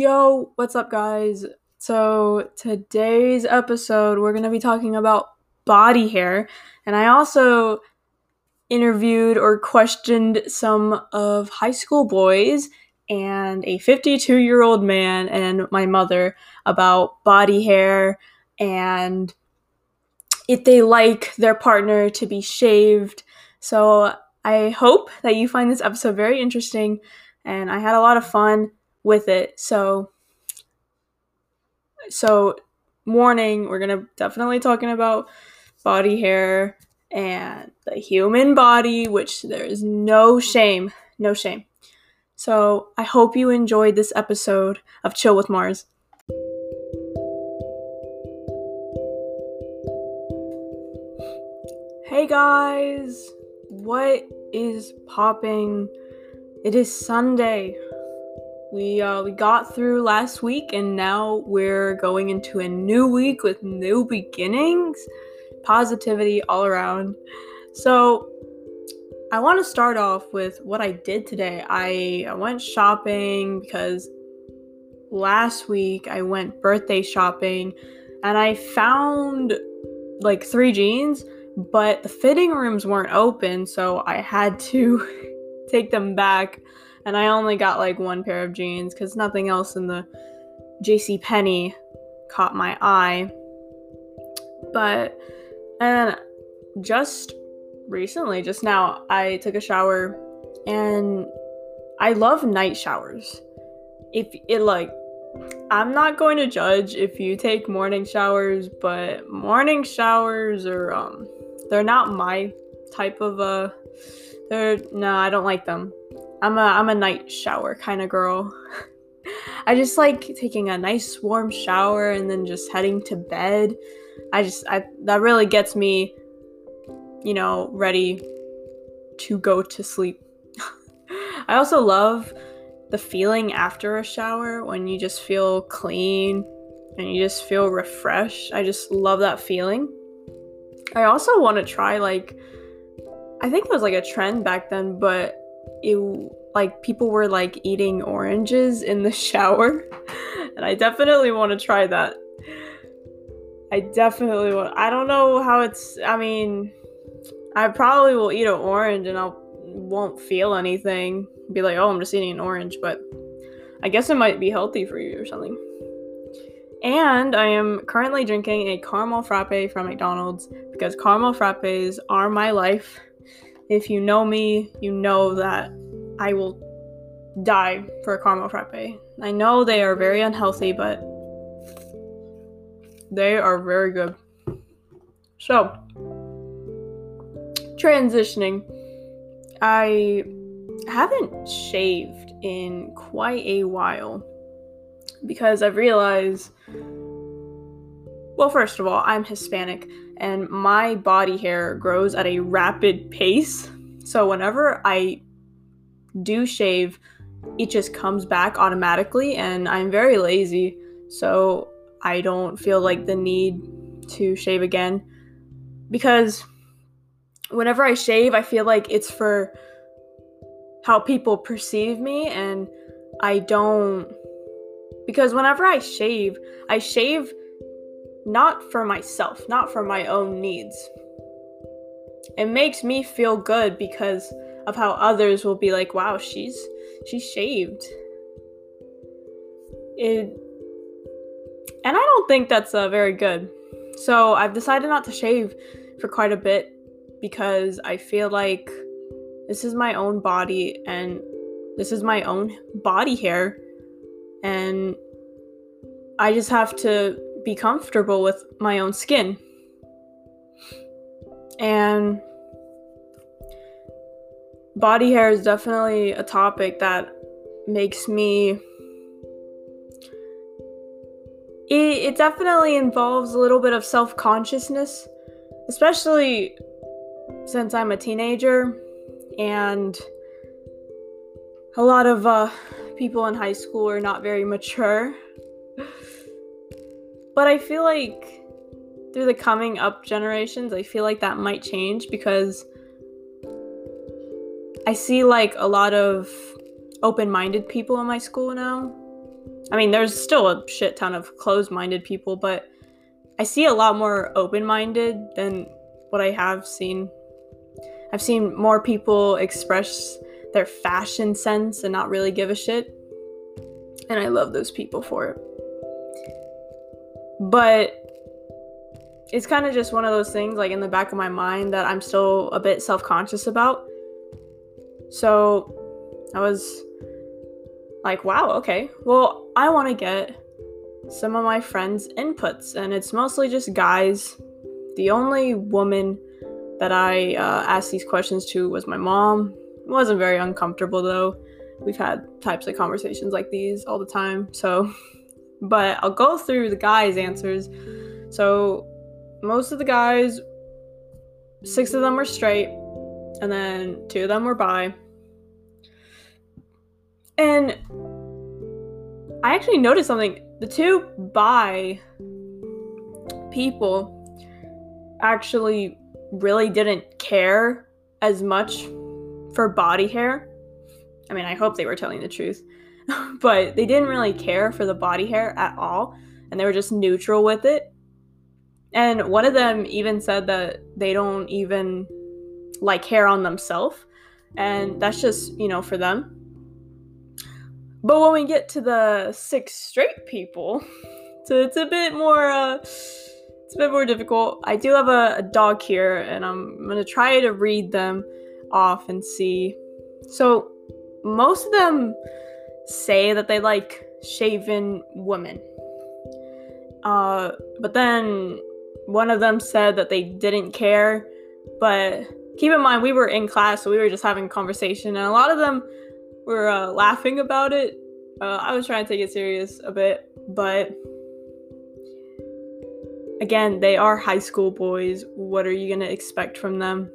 Yo, what's up, guys? So, today's episode, we're going to be talking about body hair. And I also interviewed or questioned some of high school boys and a 52 year old man and my mother about body hair and if they like their partner to be shaved. So, I hope that you find this episode very interesting and I had a lot of fun with it. So so warning, we're going to definitely talking about body hair and the human body, which there is no shame, no shame. So, I hope you enjoyed this episode of Chill with Mars. Hey guys, what is popping? It is Sunday. We uh, we got through last week, and now we're going into a new week with new beginnings, positivity all around. So, I want to start off with what I did today. I, I went shopping because last week I went birthday shopping, and I found like three jeans, but the fitting rooms weren't open, so I had to take them back and I only got like one pair of jeans cuz nothing else in the JC Penney caught my eye. But and just recently, just now, I took a shower and I love night showers. If it like I'm not going to judge if you take morning showers, but morning showers are um they're not my type of uh they're no, I don't like them. I'm a I'm a night shower kind of girl. I just like taking a nice warm shower and then just heading to bed. I just I that really gets me you know, ready to go to sleep. I also love the feeling after a shower when you just feel clean and you just feel refreshed. I just love that feeling. I also want to try like I think it was like a trend back then, but it like people were like eating oranges in the shower. and I definitely want to try that. I definitely want I don't know how it's I mean I probably will eat an orange and I won't feel anything. Be like, "Oh, I'm just eating an orange," but I guess it might be healthy for you or something. And I am currently drinking a caramel frappe from McDonald's because caramel frappes are my life. If you know me, you know that I will die for a caramel frappe. I know they are very unhealthy, but they are very good. So, transitioning, I haven't shaved in quite a while because I've realized well, first of all, I'm Hispanic and my body hair grows at a rapid pace. So whenever I do shave, it just comes back automatically, and I'm very lazy. So I don't feel like the need to shave again because whenever I shave, I feel like it's for how people perceive me, and I don't. Because whenever I shave, I shave not for myself, not for my own needs. It makes me feel good because of how others will be like, "Wow, she's she's shaved." It and I don't think that's uh, very good. So I've decided not to shave for quite a bit because I feel like this is my own body and this is my own body hair and I just have to be comfortable with my own skin. And body hair is definitely a topic that makes me it, it definitely involves a little bit of self-consciousness especially since i'm a teenager and a lot of uh, people in high school are not very mature but I feel like through the coming up generations, I feel like that might change because I see like a lot of open minded people in my school now. I mean, there's still a shit ton of closed minded people, but I see a lot more open minded than what I have seen. I've seen more people express their fashion sense and not really give a shit. And I love those people for it. But it's kind of just one of those things, like in the back of my mind, that I'm still a bit self conscious about. So I was like, wow, okay. Well, I want to get some of my friends' inputs, and it's mostly just guys. The only woman that I uh, asked these questions to was my mom. It wasn't very uncomfortable though. We've had types of conversations like these all the time. So, but I'll go through the guys' answers. So, most of the guys, six of them were straight, and then two of them were bi. And I actually noticed something. The two bi people actually really didn't care as much for body hair. I mean, I hope they were telling the truth, but they didn't really care for the body hair at all, and they were just neutral with it. And one of them even said that they don't even like hair on themselves, and that's just, you know, for them. But when we get to the six straight people, so it's a bit more uh it's a bit more difficult. I do have a, a dog here and I'm gonna try to read them off and see. So most of them say that they like shaven women. Uh, but then one of them said that they didn't care. But keep in mind, we were in class, so we were just having a conversation, and a lot of them were uh, laughing about it. Uh, I was trying to take it serious a bit, but again, they are high school boys. What are you going to expect from them?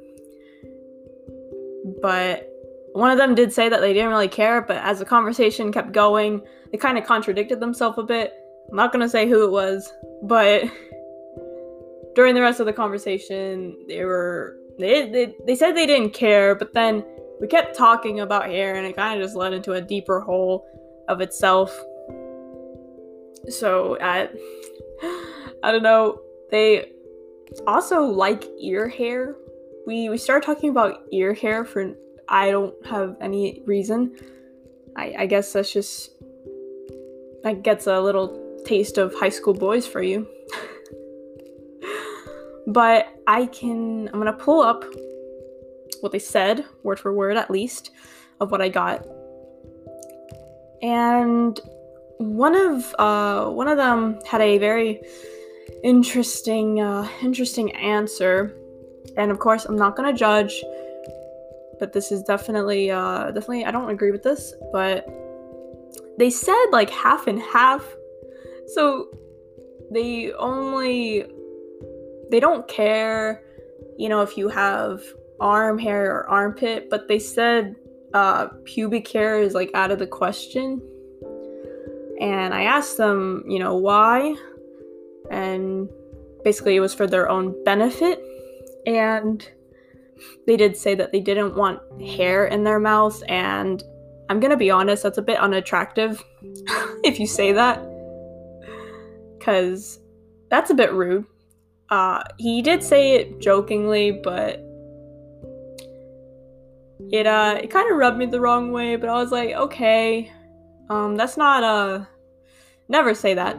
But one of them did say that they didn't really care, but as the conversation kept going, they kind of contradicted themselves a bit. I'm not to say who it was, but during the rest of the conversation, they were they, they they said they didn't care, but then we kept talking about hair and it kind of just led into a deeper hole of itself. So I I don't know. They also like ear hair. We we started talking about ear hair for I don't have any reason. I I guess that's just that gets a little taste of high school boys for you. but I can I'm gonna pull up what they said, word for word at least, of what I got. And one of uh, one of them had a very interesting uh, interesting answer, and of course I'm not gonna judge, but this is definitely uh, definitely I don't agree with this, but they said like half and half, so they only they don't care, you know, if you have arm hair or armpit, but they said uh, pubic hair is like out of the question. And I asked them, you know, why? And basically, it was for their own benefit. And they did say that they didn't want hair in their mouth. And I'm gonna be honest, that's a bit unattractive if you say that. Because that's a bit rude. Uh, he did say it jokingly, but it uh it kind of rubbed me the wrong way, but I was like, okay, um, that's not a uh, never say that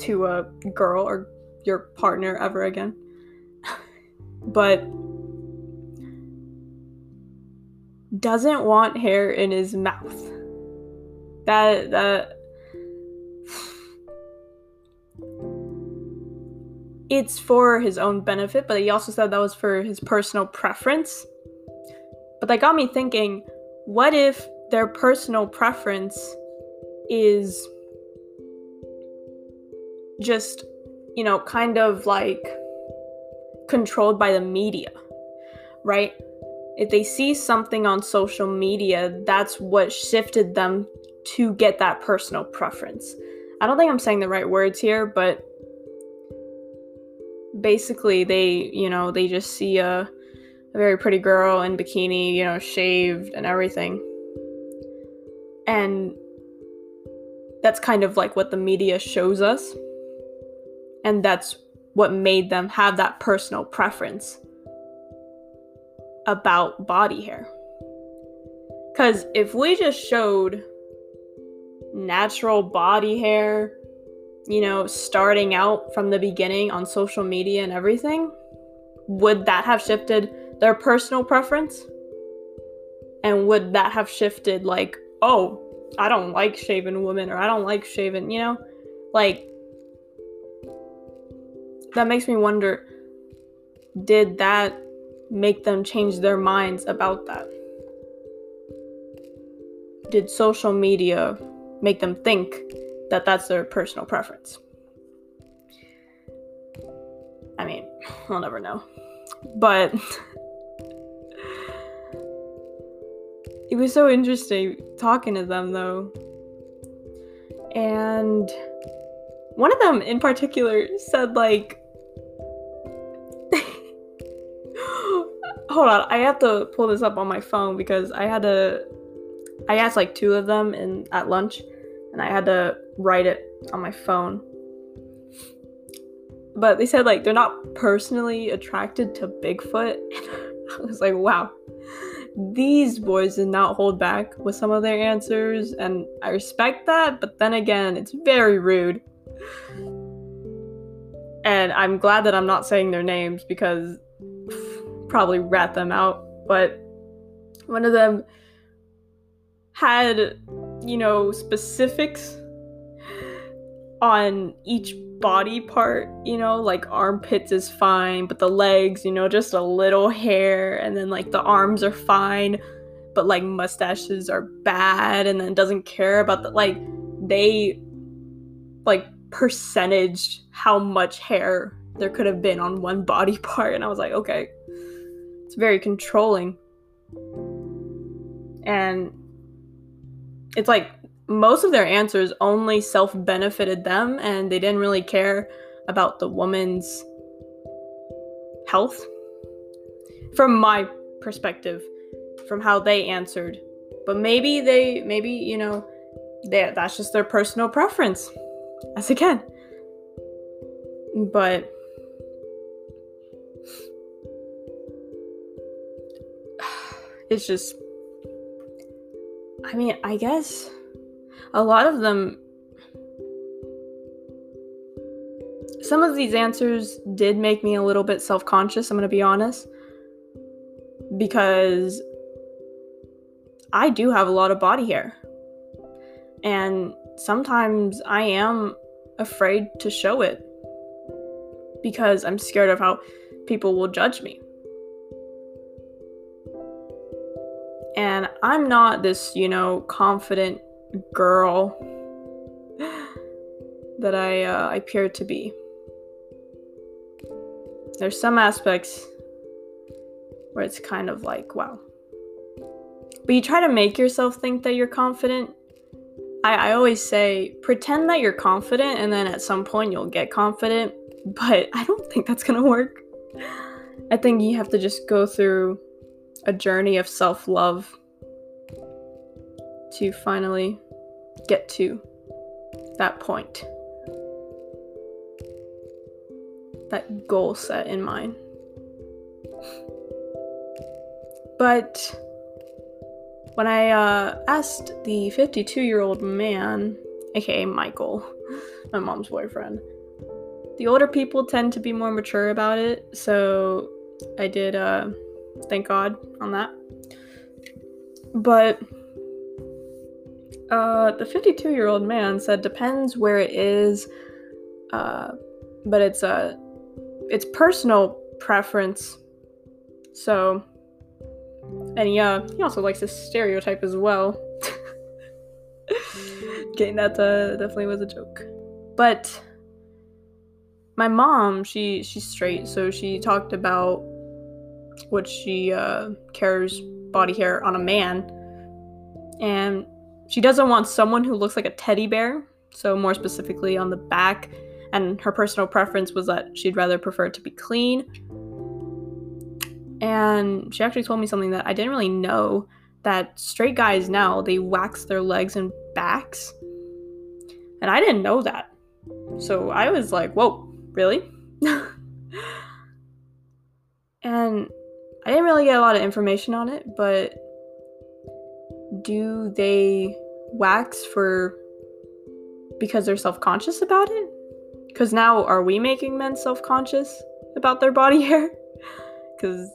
to a girl or your partner ever again. but doesn't want hair in his mouth. That that it's for his own benefit, but he also said that was for his personal preference. But that got me thinking what if their personal preference is just, you know, kind of like controlled by the media, right? If they see something on social media, that's what shifted them to get that personal preference. I don't think I'm saying the right words here, but basically they, you know, they just see a a very pretty girl in bikini, you know, shaved and everything. And that's kind of like what the media shows us. And that's what made them have that personal preference about body hair. Because if we just showed natural body hair, you know, starting out from the beginning on social media and everything, would that have shifted their personal preference? And would that have shifted, like, oh, I don't like shaven women or I don't like shaven, you know? Like, that makes me wonder did that make them change their minds about that? Did social media make them think that that's their personal preference? I mean, we'll never know. But it was so interesting talking to them though. And one of them in particular said like Hold on, I have to pull this up on my phone because I had to I asked like two of them in at lunch and I had to write it on my phone. But they said like they're not personally attracted to Bigfoot. I was like, wow these boys did not hold back with some of their answers, and I respect that, but then again, it's very rude. And I'm glad that I'm not saying their names because probably rat them out. But one of them had, you know, specifics on each body part, you know, like armpits is fine, but the legs, you know, just a little hair, and then like the arms are fine, but like mustaches are bad, and then doesn't care about the like they like percentage how much hair there could have been on one body part, and I was like, okay, it's very controlling. And it's like most of their answers only self benefited them and they didn't really care about the woman's health. From my perspective, from how they answered. But maybe they, maybe, you know, they, that's just their personal preference, as again. But it's just, I mean, I guess a lot of them some of these answers did make me a little bit self-conscious i'm going to be honest because i do have a lot of body hair. And sometimes i am afraid to show it because i'm scared of how people will judge me and i'm not this you know confident girl that I uh, I appear to be. There's some aspects where it's kind of like, wow. But you try to make yourself think that you're confident. I, I always say, pretend that you're confident, and then at some point you'll get confident. But I don't think that's gonna work. I think you have to just go through a journey of self love to finally get to that point. That goal set in mind. But when I uh, asked the 52 year old man, aka Michael, my mom's boyfriend, the older people tend to be more mature about it, so I did uh, thank God on that. But uh, the 52 year old man said depends where it is, uh, but it's a uh, it's personal preference. So, and he uh, he also likes a stereotype as well. Getting that uh, definitely was a joke, but my mom she she's straight, so she talked about what she uh, cares body hair on a man, and she doesn't want someone who looks like a teddy bear, so more specifically on the back, and her personal preference was that she'd rather prefer it to be clean. And she actually told me something that I didn't really know that straight guys now, they wax their legs and backs. And I didn't know that. So I was like, whoa, really? and I didn't really get a lot of information on it, but do they wax for because they're self-conscious about it? Because now are we making men self-conscious about their body hair? Because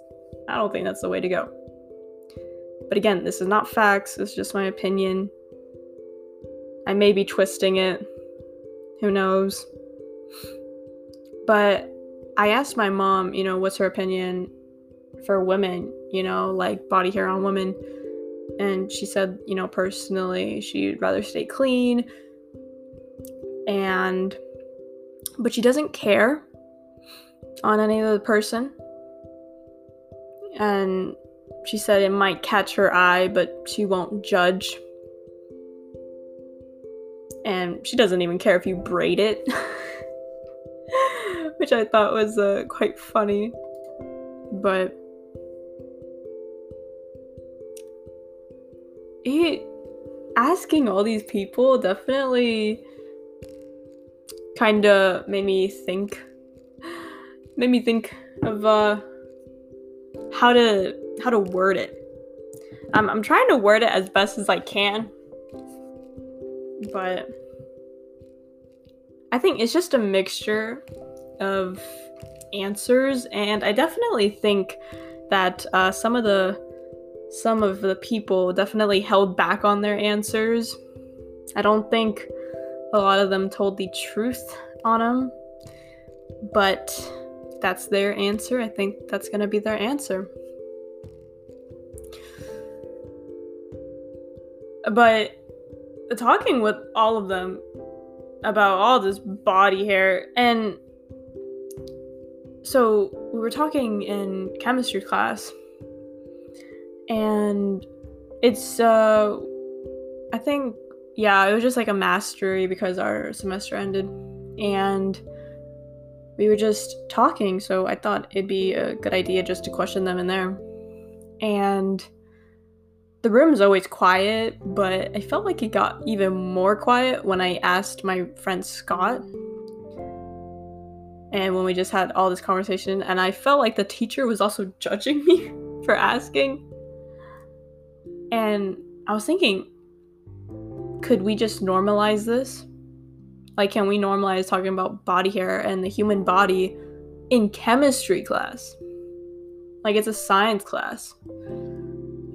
I don't think that's the way to go. But again, this is not facts, it's just my opinion. I may be twisting it. Who knows? But I asked my mom, you know, what's her opinion for women, you know, like body hair on women. And she said, you know, personally, she'd rather stay clean. And, but she doesn't care on any other person. And she said it might catch her eye, but she won't judge. And she doesn't even care if you braid it. Which I thought was uh, quite funny. But asking all these people definitely kind of made me think made me think of uh how to how to word it. Um, i'm trying to word it as best as i can but i think it's just a mixture of answers and i definitely think that uh, some of the some of the people definitely held back on their answers. I don't think a lot of them told the truth on them, but that's their answer. I think that's going to be their answer. But talking with all of them about all this body hair, and so we were talking in chemistry class and it's uh I think yeah, it was just like a mastery because our semester ended and we were just talking, so I thought it'd be a good idea just to question them in there. And the room is always quiet, but I felt like it got even more quiet when I asked my friend Scott. And when we just had all this conversation, and I felt like the teacher was also judging me for asking. And I was thinking, could we just normalize this? Like, can we normalize talking about body hair and the human body in chemistry class? Like, it's a science class.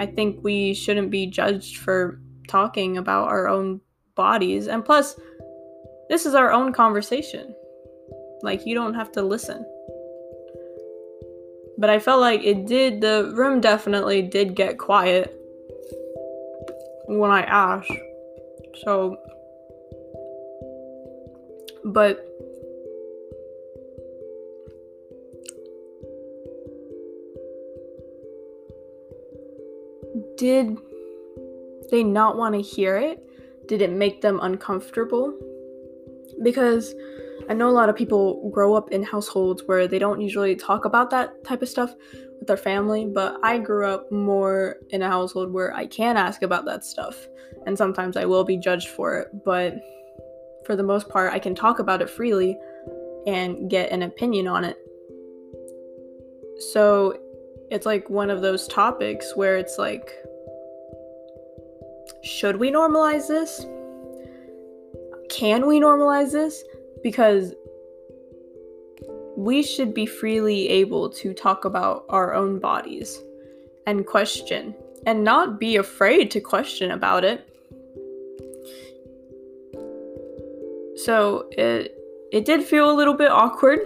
I think we shouldn't be judged for talking about our own bodies. And plus, this is our own conversation. Like, you don't have to listen. But I felt like it did, the room definitely did get quiet when I asked. So, but did they not want to hear it? Did it make them uncomfortable? Because I know a lot of people grow up in households where they don't usually talk about that type of stuff with their family, but I grew up more in a household where I can ask about that stuff, and sometimes I will be judged for it, but for the most part, I can talk about it freely and get an opinion on it. So it's like one of those topics where it's like, should we normalize this? Can we normalize this? Because we should be freely able to talk about our own bodies and question and not be afraid to question about it. So it it did feel a little bit awkward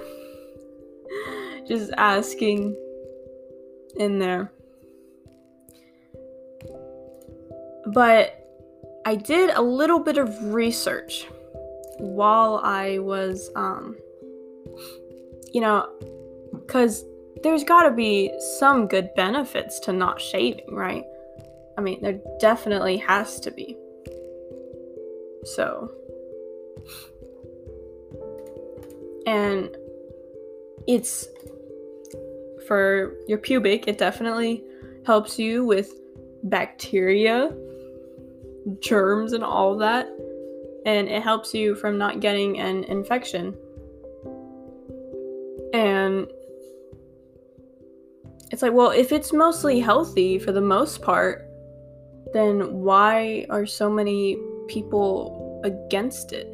just asking in there. But I did a little bit of research while I was um you know, because there's got to be some good benefits to not shaving, right? I mean, there definitely has to be. So, and it's for your pubic, it definitely helps you with bacteria, germs, and all that. and it helps you from not getting an infection. Like, well, if it's mostly healthy for the most part, then why are so many people against it?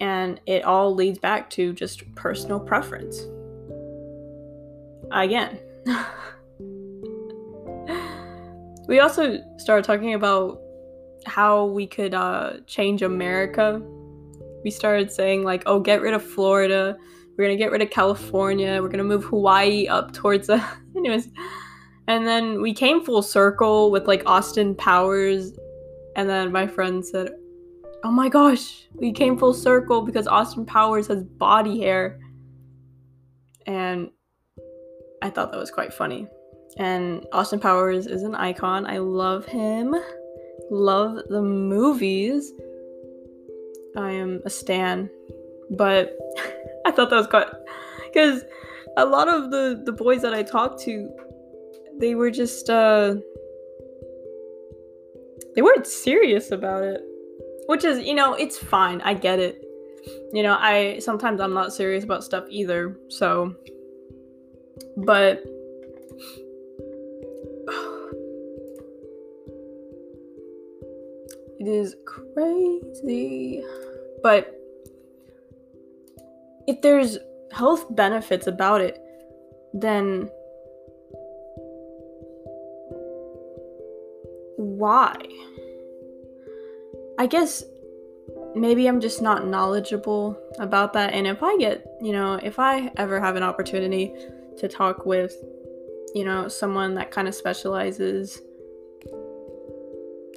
And it all leads back to just personal preference. Again. we also started talking about how we could uh, change America. We started saying, like, oh, get rid of Florida. We're to get rid of California. We're to move Hawaii up towards the. Anyways. And then we came full circle with, like, Austin Powers. And then my friend said, oh my gosh, we came full circle because Austin Powers has body hair. And I thought that was quite funny. And Austin Powers is an icon. I love him. Love the movies. I am a stan. But I thought that was quite because a lot of the the boys that I talked to they were just uh they weren't serious about it which is you know it's fine. I get it. You know i sometimes i'm not serious about stuff either so but it is crazy. But if there's health benefits about it then why I guess maybe I'm just not knowledgeable about that. And if I get, you know, if I ever have an opportunity to talk with, you know, someone that kind of specializes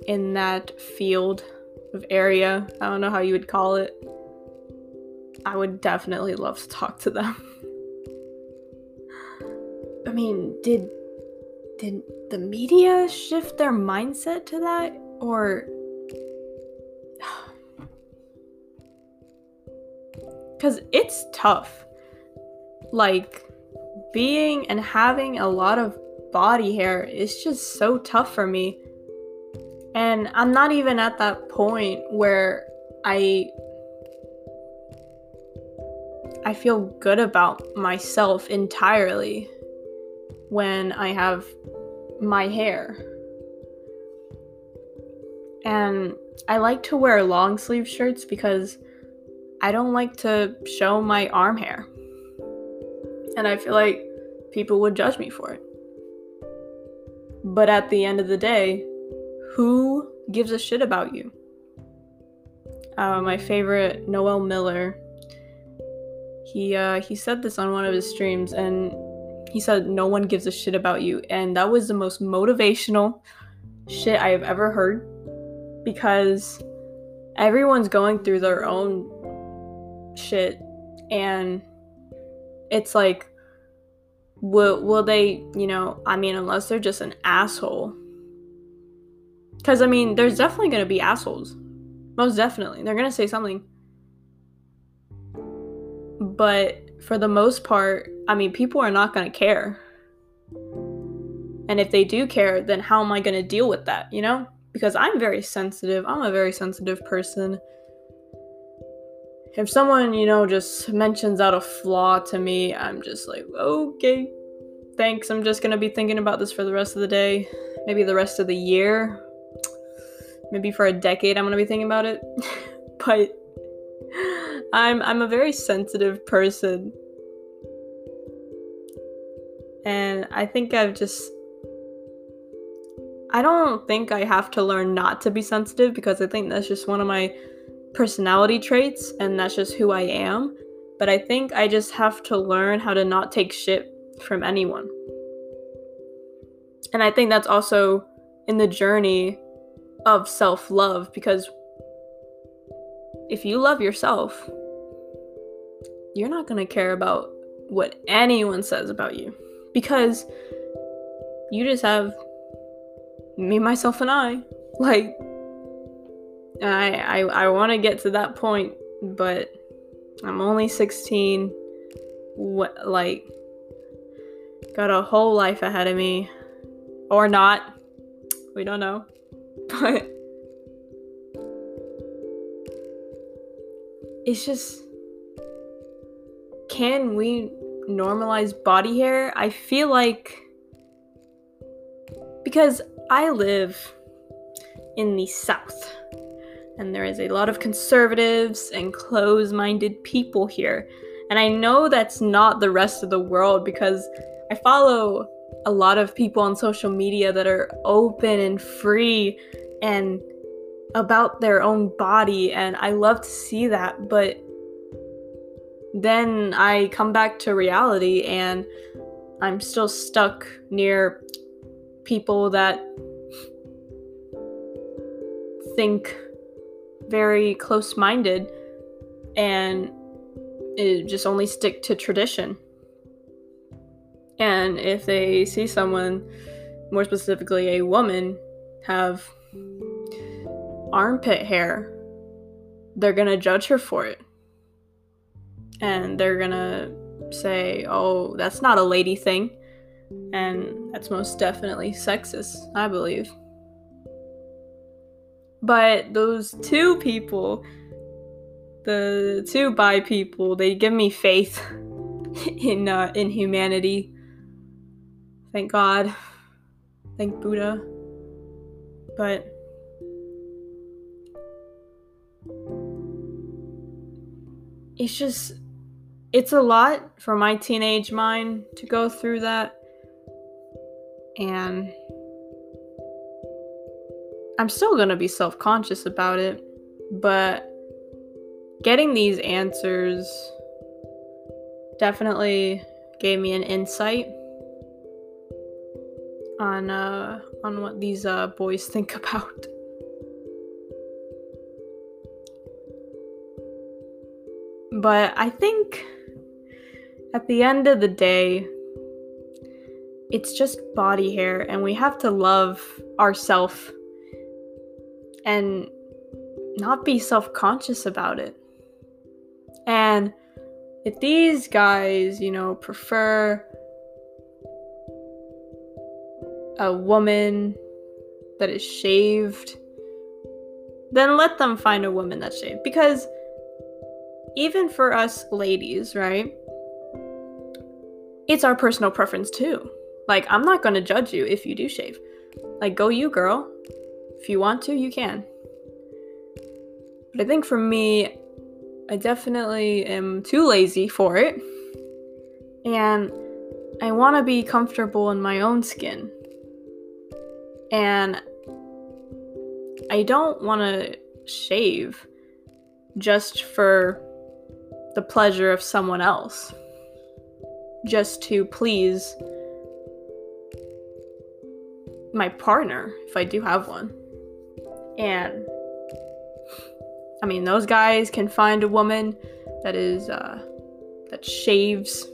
in that field of area, I don't know how you would call it, I would definitely love to talk to them. I mean, did did the media shift their mindset to that or because it's tough. Like, being and having a lot of body hair is just so tough for me. And I'm not even at that point where I I feel good about myself entirely when I have my hair. And I like to wear long sleeve shirts because I don't like to show my arm hair. And I feel like people would judge me for it. But at the end of the day, who gives a shit about you? Uh, my favorite, Noel Miller, he uh, he said this on one of his streams, and he said, "No one gives a shit about you," and that was the most motivational shit I have ever heard because everyone's going through their own shit and it's like will will they you know i mean unless they're just an asshole. Because i mean there's definitely going to be assholes. Most definitely. They're going to say something but for the most part i mean people are not going to care and if they do care then how am i going to deal with that you know because i'm very sensitive i'm a very sensitive person if someone, you know, just mentions out a flaw to me, I'm just like, okay, thanks. I'm just gonna be thinking about this for the rest of the day, maybe the rest of the year, maybe for a decade. I'm gonna be thinking about it, but I'm I'm a very sensitive person, and I think I've just. I don't think I have to learn not to be sensitive because I think that's just one of my personality traits and that's just who I am. But I think I just have to learn how to not take shit from anyone. And I think that's also in the journey of self love because if you love yourself, you're not going to care about what anyone says about you because you just have me, myself, and I. Like, I I, I want to get to that point, but I'm only 16. What like got a whole life ahead of me or not. We don't know. But it's just can we normalize body hair? I feel like because I live in the South and there is a lot of conservatives and close minded people here. And I know that's not the rest of the world because I follow a lot of people on social media that are open and free and about their own body. And I love to see that. But then I come back to reality and I'm still stuck near people that think very close minded and just only stick to tradition. And if they see someone, more specifically a woman, have armpit hair, they're gonna judge her for it. And they're gonna say, oh, that's not a lady thing. And that's most definitely sexist, I believe. But those two people, the two bi people, they give me faith in uh, in humanity. Thank God. Thank Buddha. But it's just it's a lot for my teenage mind to go through that and I'm still going to be self conscious about it, but getting these answers definitely gave me an insight on uh on what these uh boys think about. But I think at the end of the day, it's just body hair, and we have to love ourselves and not be self conscious about it. And if these guys, you know, prefer a woman that is shaved, then let them find a woman that's shaved. Because even for us ladies, right? It's our personal preference too. Like, I'm not gonna judge you if you do shave. Like, go you, girl. If you want to, you can. But I think for me, I definitely am too lazy for it. And I want to be comfortable in my own skin. And I don't want to shave just for the pleasure of someone else. Just to please my partner, if I do have one. And I mean, those guys can find a woman that is uh, that shaves.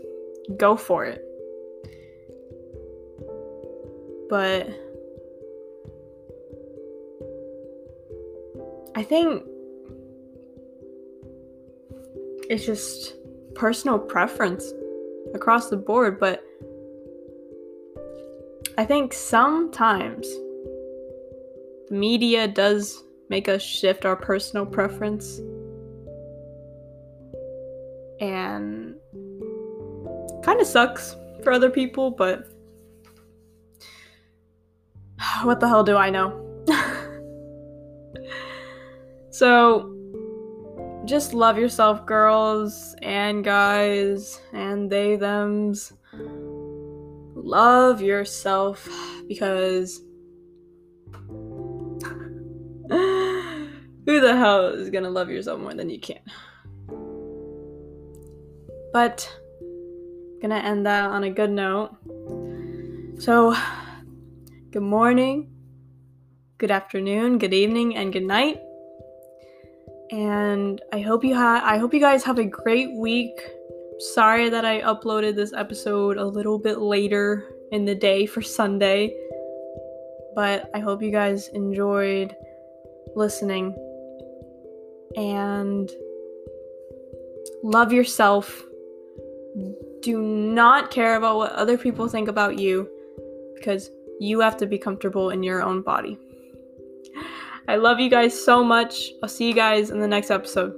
Go for it. But I think it's just personal preference across the board, but I think sometimes the media does make us shift our personal preference. And kind of sucks for other people, but what the hell do I know? so, just love yourself, girls and guys, and they, thems. Love yourself because who the hell is gonna love yourself more than you can? But gonna end that on a good note. So, good morning, good afternoon, good evening, and good night. And I hope you ha- I hope you guys have a great week. Sorry that I uploaded this episode a little bit later in the day for Sunday, but I hope you guys enjoyed listening and love yourself. Do not care about what other people think about you because you have to be comfortable in your own body. I love you guys so much. I'll see you guys in the next episode.